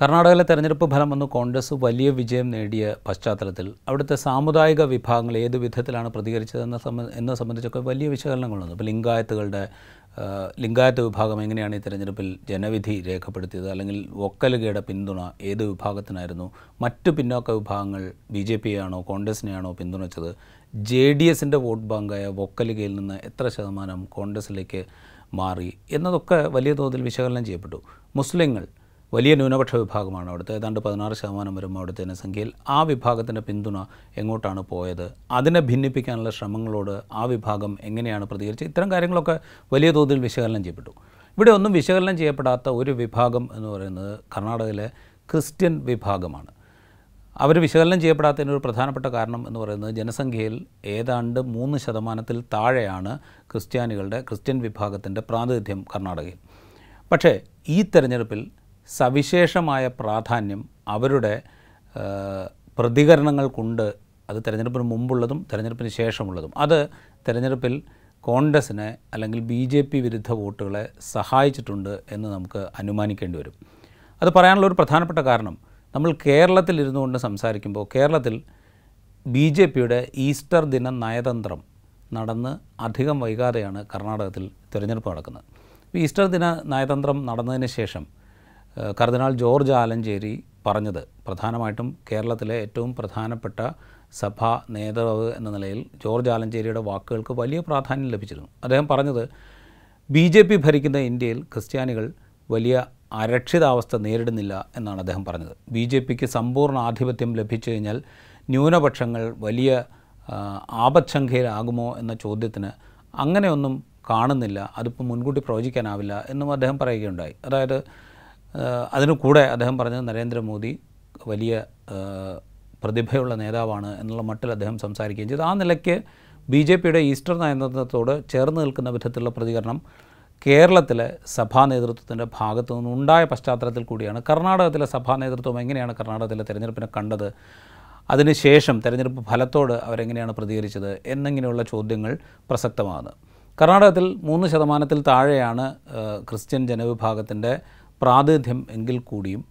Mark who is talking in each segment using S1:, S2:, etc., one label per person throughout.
S1: കർണാടകയിലെ തെരഞ്ഞെടുപ്പ് ഫലം വന്ന് കോൺഗ്രസ് വലിയ വിജയം നേടിയ പശ്ചാത്തലത്തിൽ. അവിടുത്തെ സാമുദായിക വിഭാഗങ്ങൾ ഏത് വിധത്തിലാണ് പ്രതികരിച്ചതെന്ന സംബന്ധ എന്നെ സംബന്ധിച്ചൊക്കെ വലിയ വിശകലനങ്ങളുണ്ട് ഇപ്പോൾ ലിംഗായത്തുകളുടെ ലിംഗായത്ത് വിഭാഗം എങ്ങനെയാണ് ഈ തെരഞ്ഞെടുപ്പിൽ ജനവിധി രേഖപ്പെടുത്തിയത്? അല്ലെങ്കിൽ വൊക്കലുകയുടെ പിന്തുണ ഏത് വിഭാഗത്തിനായിരുന്നു? മറ്റ് പിന്നോക്ക വിഭാഗങ്ങൾ ബി ജെ പിയെയാണോ കോൺഗ്രസിനെയാണോ പിന്തുണച്ചത്? ജെ ഡി എസിന്റെ വോട്ട് ബാങ്കായ വൊക്കലുകയിൽ നിന്ന് എത്ര ശതമാനം കോൺഗ്രസിലേക്ക് മാറി? എന്നതൊക്കെ വലിയ തോതിൽ വിശകലനം ചെയ്യപ്പെട്ടു. മുസ്ലിങ്ങൾ വലിയ ന്യൂനപക്ഷ വിഭാഗമാണ് അവിടുത്തെ. ഏതാണ്ട് പതിനാറ് ശതമാനം വരും അവിടുത്തെ ജനസംഖ്യയിൽ. ആ വിഭാഗത്തിന്റെ പിന്തുണ എങ്ങോട്ടാണ് പോയത്? അതിനെ ഭിന്നിപ്പിക്കാനുള്ള ശ്രമങ്ങളോട് ആ വിഭാഗം എങ്ങനെയാണ് പ്രതികരിച്ചത്? ഇത്തരം കാര്യങ്ങളൊക്കെ വലിയ തോതിൽ വിശകലനം ചെയ്യപ്പെട്ടു. ഇവിടെ ഒന്നും വിശകലനം ചെയ്യപ്പെടാത്ത ഒരു വിഭാഗം എന്ന് പറയുന്നത് കർണാടകയിലെ ക്രിസ്ത്യൻ വിഭാഗമാണ്. അവർ വിശകലനം ചെയ്യപ്പെടാത്തതിന് ഒരു പ്രധാനപ്പെട്ട കാരണം എന്ന് പറയുന്നത് ജനസംഖ്യയിൽ ഏതാണ്ട് മൂന്ന് ശതമാനത്തിൽ താഴെയാണ് ക്രിസ്ത്യാനികളുടെ ക്രിസ്ത്യൻ വിഭാഗത്തിന്റെ പ്രാതിനിധ്യം കർണാടകയിൽ. പക്ഷേ ഈ തെരഞ്ഞെടുപ്പിൽ സവിശേഷമായ പ്രാധാന്യം അവരുടെ പ്രതികരണങ്ങൾക്കുണ്ട്. അത് തെരഞ്ഞെടുപ്പിന് മുമ്പുള്ളതും തിരഞ്ഞെടുപ്പിന് ശേഷമുള്ളതും. അത് തിരഞ്ഞെടുപ്പിൽ കോൺഗ്രസിനെ അല്ലെങ്കിൽ ബി ജെ പി വിരുദ്ധ വോട്ടുകളെ സഹായിച്ചിട്ടുണ്ട് എന്ന് നമുക്ക് അനുമാനിക്കേണ്ടി വരും. അത് പറയാനുള്ള ഒരു പ്രധാനപ്പെട്ട കാരണം നമ്മൾ കേരളത്തിൽ ഇരുന്നു കൊണ്ട് സംസാരിക്കുമ്പോൾ കേരളത്തിൽ ബി ജെ പിയുടെ ഈസ്റ്റർ ദിന നയതന്ത്രം നടന്ന് അധികം വൈകാതെയാണ് കർണാടകത്തിൽ തിരഞ്ഞെടുപ്പ് നടക്കുന്നത്. ഈസ്റ്റർ ദിന നയതന്ത്രം നടന്നതിന് ശേഷം കർദിനാൾ ജോർജ് ആലഞ്ചേരി പറഞ്ഞത് പ്രധാനമായിട്ടും കേരളത്തിലെ ഏറ്റവും പ്രധാനപ്പെട്ട സഭാ നേതാവ് എന്ന നിലയിൽ ജോർജ് ആലഞ്ചേരിയുടെ വാക്കുകൾക്ക് വലിയ പ്രാധാന്യം ലഭിച്ചിരുന്നു. അദ്ദേഹം പറഞ്ഞത് ബി ജെ പി ഭരിക്കുന്ന ഇന്ത്യയിൽ ക്രിസ്ത്യാനികൾ വലിയ അരക്ഷിതാവസ്ഥ നേരിടുന്നില്ല എന്നാണ് അദ്ദേഹം പറഞ്ഞത്. ബി ജെ പിക്ക് സമ്പൂർണ ആധിപത്യം ലഭിച്ചു കഴിഞ്ഞാൽ ന്യൂനപക്ഷങ്ങൾ വലിയ ആപത്സംഖ്യയിലാകുമോ എന്ന ചോദ്യത്തിന് അങ്ങനെയൊന്നും കാണുന്നില്ല അതിപ്പോൾ മുൻകൂട്ടി പ്രവചിക്കാനാവില്ല എന്നും അദ്ദേഹം പറയുകയുണ്ടായി. അതായത് അതിനു കൂടെ അദ്ദേഹം പറഞ്ഞത് നരേന്ദ്രമോദി വലിയ പ്രതിഭയുള്ള നേതാവാണ് എന്നുള്ള മട്ടിൽ അദ്ദേഹം സംസാരിക്കുകയും ചെയ്തു. ആ നിലയ്ക്ക് ബി ജെ പിയുടെ ഈസ്റ്റർ നയതന്ത്രത്തോട് ചേർന്ന് നിൽക്കുന്ന വിധത്തിലുള്ള പ്രതികരണം കേരളത്തിലെ സഭാ നേതൃത്വത്തിന്റെ ഭാഗത്തു നിന്നുണ്ടായ പശ്ചാത്തലത്തിൽ കൂടിയാണ്. കർണാടകത്തിലെ സഭാ നേതൃത്വം എങ്ങനെയാണ് കർണാടകത്തിലെ തെരഞ്ഞെടുപ്പിനെ കണ്ടത്? അതിനുശേഷം തെരഞ്ഞെടുപ്പ് ഫലത്തോട് അവരെങ്ങനെയാണ് പ്രതികരിച്ചത് എന്നിങ്ങനെയുള്ള ചോദ്യങ്ങൾ പ്രസക്തമാകുന്നത് കർണാടകത്തിൽ മൂന്ന് ശതമാനത്തിൽ താഴെയാണ് ക്രിസ്ത്യൻ ജനവിഭാഗത്തിന്റെ പ്രാതിനിധ്യം എങ്കിൽ കൂടിയും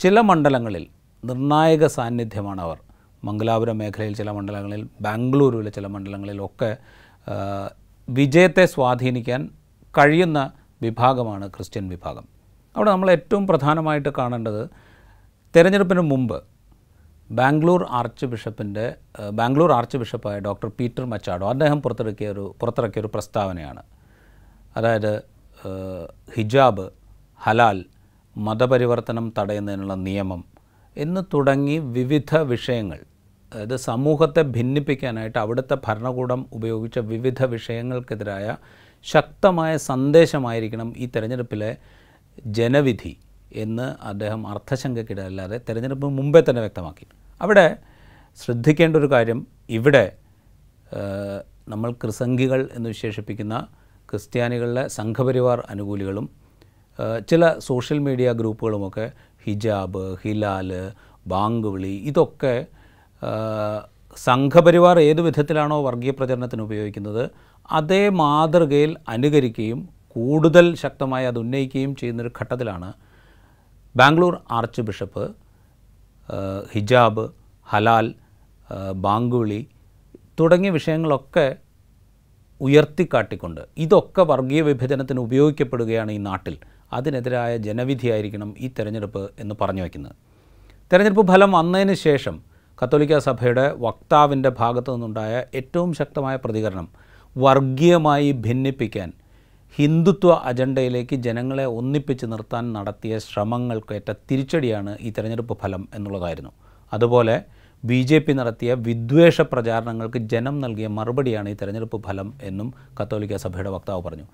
S1: ചില മണ്ഡലങ്ങളിൽ നിർണായക സാന്നിധ്യമാണ് അവർ മംഗലാപുരം മേഖലയിൽ ചില മണ്ഡലങ്ങളിൽ ബാംഗ്ലൂരുവിലെ ചില മണ്ഡലങ്ങളിലൊക്കെ വിജയത്തെ സ്വാധീനിക്കാൻ കഴിയുന്ന വിഭാഗമാണ് ക്രിസ്ത്യൻ വിഭാഗം. അവിടെ നമ്മൾ ഏറ്റവും പ്രധാനമായിട്ട് കാണേണ്ടത് തെരഞ്ഞെടുപ്പിന് മുമ്പ് ബാംഗ്ലൂർ ആർച്ച് ബിഷപ്പിന്റെ ബാംഗ്ലൂർ ആർച്ച് ബിഷപ്പായ ഡോക്ടർ പീറ്റർ മച്ചാഡോ അദ്ദേഹം പുറത്തിറക്കിയ ഒരു പുറത്തിറക്കിയ ഒരു പ്രസ്താവനയാണ്. അതായത് ഹിജാബ് ഹലാൽ മതപരിവർത്തനം തടയുന്നതിനുള്ള നിയമം എന്ന് തുടങ്ങി വിവിധ വിഷയങ്ങൾ. അതായത് സമൂഹത്തെ ഭിന്നിപ്പിക്കാനായിട്ട് അവിടുത്തെ ഭരണകൂടം ഉപയോഗിച്ച വിവിധ വിഷയങ്ങൾക്കെതിരായ ശക്തമായ സന്ദേശമായിരിക്കണം ഈ തെരഞ്ഞെടുപ്പിലെ ജനവിധി എന്ന് അദ്ദേഹം അർത്ഥശങ്കയ്ക്കിടയല്ലാതെ തെരഞ്ഞെടുപ്പ് മുമ്പേ തന്നെ വ്യക്തമാക്കി. അവിടെ ശ്രദ്ധിക്കേണ്ട ഒരു കാര്യം ഇവിടെ നമ്മൾ ക്രിസംഖികൾ എന്ന് വിശേഷിപ്പിക്കുന്ന ക്രിസ്ത്യാനികളിലെ സംഘപരിവാർ അനുകൂലികളും ചില സോഷ്യൽ മീഡിയ ഗ്രൂപ്പുകളുമൊക്കെ ഹിജാബ് ഹിലാൽ ബാങ്ക് വിളി ഇതൊക്കെ സംഘപരിവാർ ഏത് വിധത്തിലാണോ വർഗീയ പ്രചരണത്തിന് ഉപയോഗിക്കുന്നത് അതേ മാതൃകയിൽ അനുകരിക്കുകയും കൂടുതൽ ശക്തമായി അത് ഉന്നയിക്കുകയും ചെയ്യുന്നൊരു ഘട്ടത്തിലാണ് ബാംഗ്ലൂർ ആർച്ച് ബിഷപ്പ് ഹിജാബ് ഹലാൽ ബാങ്കുവിളി തുടങ്ങിയ വിഷയങ്ങളൊക്കെ ഉയർത്തിക്കാട്ടിക്കൊണ്ട് ഇതൊക്കെ വർഗീയ വിഭജനത്തിന് ഉപയോഗിക്കപ്പെടുകയാണ് ഈ നാട്ടിൽ. അതിനെതിരായ ജനവിധിയായിരിക്കണം ഈ തെരഞ്ഞെടുപ്പ് എന്ന് പറഞ്ഞു വയ്ക്കുന്നത്. തെരഞ്ഞെടുപ്പ് ഫലം വന്നതിന് ശേഷം കത്തോലിക്ക സഭയുടെ വക്താവിന്റെ ഭാഗത്തു നിന്നുണ്ടായ ഏറ്റവും ശക്തമായ പ്രതികരണം വർഗീയമായി ഭിന്നിപ്പിക്കാൻ ഹിന്ദുത്വ അജണ്ടയിലേക്ക് ജനങ്ങളെ ഒന്നിപ്പിച്ച് നിർത്താൻ നടത്തിയ ശ്രമങ്ങൾക്കേറ്റ തിരിച്ചടിയാണ് ഈ തെരഞ്ഞെടുപ്പ് ഫലം എന്നുള്ളതായിരുന്നു. അതുപോലെ ബി ജെ പി നടത്തിയ വിദ്വേഷ പ്രചാരണങ്ങൾക്ക് ജനം നൽകിയ മറുപടിയാണ് ഈ തെരഞ്ഞെടുപ്പ് ഫലം എന്നും കത്തോലിക്ക സഭയുടെ വക്താവ് പറഞ്ഞു.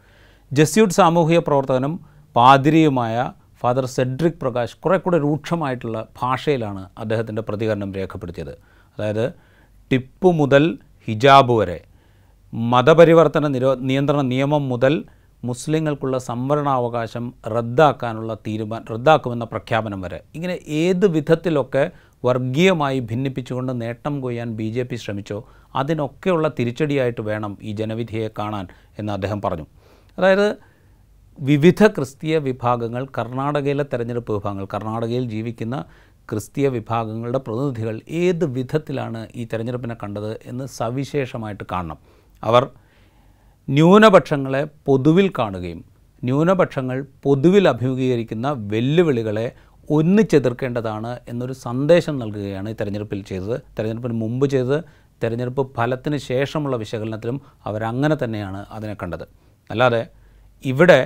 S1: ജസ്യൂട്ട് സാമൂഹിക പ്രവർത്തകനും പാതിരിയുമായ ഫാദർ സെഡ്രിക് പ്രകാശ് കുറെ കൂടെ രൂക്ഷമായിട്ടുള്ള ഭാഷയിലാണ് അദ്ദേഹത്തിന്റെ പ്രതികരണം രേഖപ്പെടുത്തിയത്. അതായത് ടിപ്പു മുതൽ ഹിജാബ് വരെ മതപരിവർത്തന നിരോ നിയന്ത്രണ നിയമം മുതൽ മുസ്ലിങ്ങൾക്കുള്ള സംവരണാവകാശം റദ്ദാക്കാനുള്ള തീരുമാനം റദ്ദാക്കുമെന്ന പ്രഖ്യാപനം വരെ. ഇങ്ങനെ ഏത് വിധത്തിലൊക്കെ വർഗീയമായി ഭിന്നിപ്പിച്ചുകൊണ്ട് നേട്ടം കൊയ്യാൻ ബി ജെ പി ശ്രമിച്ചോ അതിനൊക്കെയുള്ള തിരിച്ചടിയായിട്ട് വേണം ഈ ജനവിധിയെ കാണാൻ എന്ന് അദ്ദേഹം പറഞ്ഞു. അതായത് വിവിധ ക്രിസ്തീയ വിഭാഗങ്ങൾ കർണാടകയിലെ തെരഞ്ഞെടുപ്പ് വിഭാഗങ്ങൾ കർണാടകയിൽ ജീവിക്കുന്ന ക്രിസ്തീയ വിഭാഗങ്ങളുടെ പ്രതിനിധികൾ ഏത് വിധത്തിലാണ് ഈ തെരഞ്ഞെടുപ്പിനെ കണ്ടത് എന്ന് സവിശേഷമായിട്ട് കാണണം. അവർ ന്യൂനപക്ഷങ്ങളെ പൊതുവിൽ കാണുകയും ന്യൂനപക്ഷങ്ങൾ പൊതുവിൽ അഭിമുഖീകരിക്കുന്ന വെല്ലുവിളികളെ ഒന്നിച്ചെതിർക്കേണ്ടതാണ് എന്നൊരു സന്ദേശം നൽകുകയാണ് ഈ തെരഞ്ഞെടുപ്പിൽ ചെയ്തത്. തെരഞ്ഞെടുപ്പിന് മുമ്പ് ചെയ്തത് തെരഞ്ഞെടുപ്പ് ഫലത്തിന് ശേഷമുള്ള വിശകലനത്തിലും അവരങ്ങനെ തന്നെയാണ് അതിനെ കണ്ടത്. അല്ലാതെ ഇവിടെ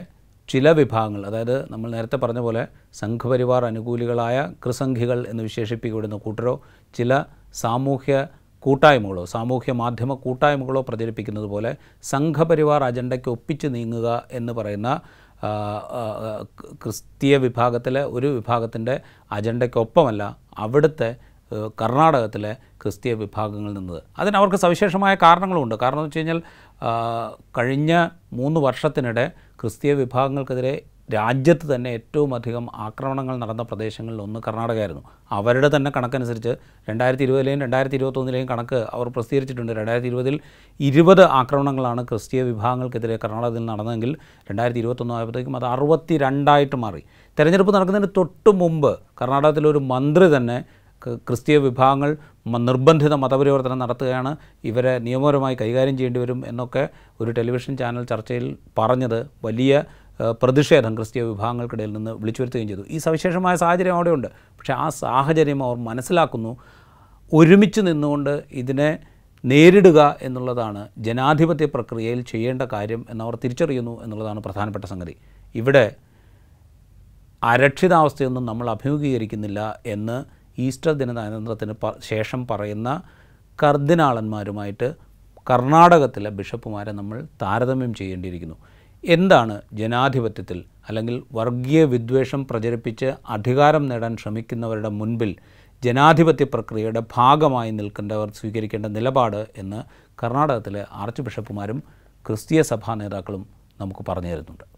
S1: ചില വിഭാഗങ്ങൾ അതായത് നമ്മൾ നേരത്തെ പറഞ്ഞ പോലെ സംഘപരിവാർ അനുകൂലികളായ കൃസംഘികൾ എന്ന് വിശേഷിപ്പിക്കപ്പെടുന്ന കൂട്ടരോ ചില സാമൂഹ്യ കൂട്ടായ്മകളോ സാമൂഹ്യ മാധ്യമ കൂട്ടായ്മകളോ പ്രചരിപ്പിക്കുന്നത് പോലെ സംഘപരിവാർ അജണ്ടയ്ക്ക് ഒപ്പിച്ച് നീങ്ങുക എന്ന് പറയുന്ന ക്രിസ്തീയ വിഭാഗത്തിലെ ഒരു വിഭാഗത്തിന്റെ അജണ്ടയ്ക്കൊപ്പമല്ല അവിടുത്തെ കർണാടകത്തിലെ ക്രിസ്തീയ വിഭാഗങ്ങളിൽ നിന്നത്. അതിനവർക്ക് സവിശേഷമായ കാരണങ്ങളുമുണ്ട് കാരണം എന്ന് വെച്ച് കഴിഞ്ഞാൽ കഴിഞ്ഞ മൂന്ന് വർഷത്തിനിടെ ക്രിസ്തീയ വിഭാഗങ്ങൾക്കെതിരെ രാജ്യത്ത് തന്നെ ഏറ്റവും അധികം ആക്രമണങ്ങൾ നടന്ന പ്രദേശങ്ങളിൽ ഒന്ന് കർണാടകയായിരുന്നു. അവരുടെ തന്നെ കണക്കനുസരിച്ച് രണ്ടായിരത്തി ഇരുപതിലെയും രണ്ടായിരത്തി ഇരുപത്തൊന്നിലെയും കണക്ക് അവർ പ്രസിദ്ധീകരിച്ചിട്ടുണ്ട്. രണ്ടായിരത്തി ഇരുപതിൽ ഇരുപത് ആക്രമണങ്ങളാണ് ക്രിസ്തീയ വിഭാഗങ്ങൾക്കെതിരെ കർണാടകത്തിൽ നടന്നതെങ്കിൽ രണ്ടായിരത്തി ഇരുപത്തൊന്ന് ആയപ്പോഴത്തേക്കും അത് അറുപത്തി രണ്ടായിട്ട് മാറി. തെരഞ്ഞെടുപ്പ് നടക്കുന്നതിന് തൊട്ട് മുമ്പ് കർണാടകത്തിലൊരു മന്ത്രി തന്നെ ക്രിസ്തീയ വിഭാഗങ്ങൾ നിർബന്ധിത മതപരിവർത്തനം നടത്തുകയാണ്. ഇവരെ നിയമപരമായി കൈകാര്യം ചെയ്യേണ്ടി വരും എന്നൊക്കെ ഒരു ടെലിവിഷൻ ചാനൽ ചർച്ചയിൽ പറഞ്ഞത് വലിയ പ്രതിഷേധം ക്രിസ്തീയ വിഭാഗങ്ങൾക്കിടയിൽ നിന്ന് വിളിച്ചു വരുത്തുകയും ചെയ്തു. ഈ സവിശേഷമായ സാഹചര്യം അവിടെയുണ്ട്. പക്ഷേ ആ സാഹചര്യം അവർ മനസ്സിലാക്കുന്നു. ഒരുമിച്ച് നിന്നുകൊണ്ട് ഇതിനെ നേരിടുക എന്നുള്ളതാണ് ജനാധിപത്യ പ്രക്രിയയിൽ ചെയ്യേണ്ട കാര്യം എന്നവർ തിരിച്ചറിയുന്നു എന്നുള്ളതാണ് പ്രധാനപ്പെട്ട സംഗതി. ഇവിടെ അരക്ഷിതാവസ്ഥയൊന്നും നമ്മൾ അഭിമുഖീകരിക്കുന്നില്ല എന്ന് ഈസ്റ്റർ ദിനതന്ത്രത്തിന് പ- ശേഷം പറയുന്ന കർദിനാളന്മാരുമായിട്ട് കർണാടകത്തിലെ ബിഷപ്പുമാരെ നമ്മൾ താരതമ്യം ചെയ്യേണ്ടിയിരിക്കുന്നു. എന്താണ് ജനാധിപത്യത്തിൽ അല്ലെങ്കിൽ വർഗീയ വിദ്വേഷം പ്രചരിപ്പിച്ച് അധികാരം നേടാൻ ശ്രമിക്കുന്നവരുടെ മുൻപിൽ ജനാധിപത്യ പ്രക്രിയയുടെ ഭാഗമായി നിൽക്കേണ്ടവർ സ്വീകരിക്കേണ്ട നിലപാട് എന്ന് കർണാടകത്തിലെ ആർച്ച് ബിഷപ്പുമാരും ക്രിസ്തീയ സഭാ നേതാക്കളും നമുക്ക് പറഞ്ഞു തരുന്നുണ്ട്.